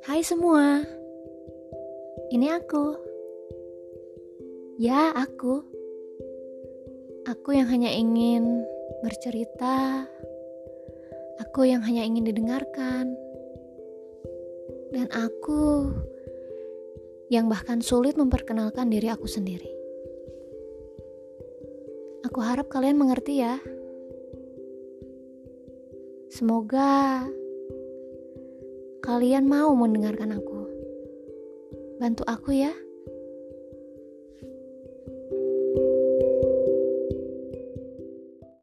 Hai semua, ini aku. Ya, aku. Aku yang hanya ingin bercerita. Aku yang hanya ingin didengarkan. Dan aku yang bahkan sulit memperkenalkan diri aku sendiri. Aku harap kalian mengerti ya. Semoga kalian mau mendengarkan aku. Bantu aku ya.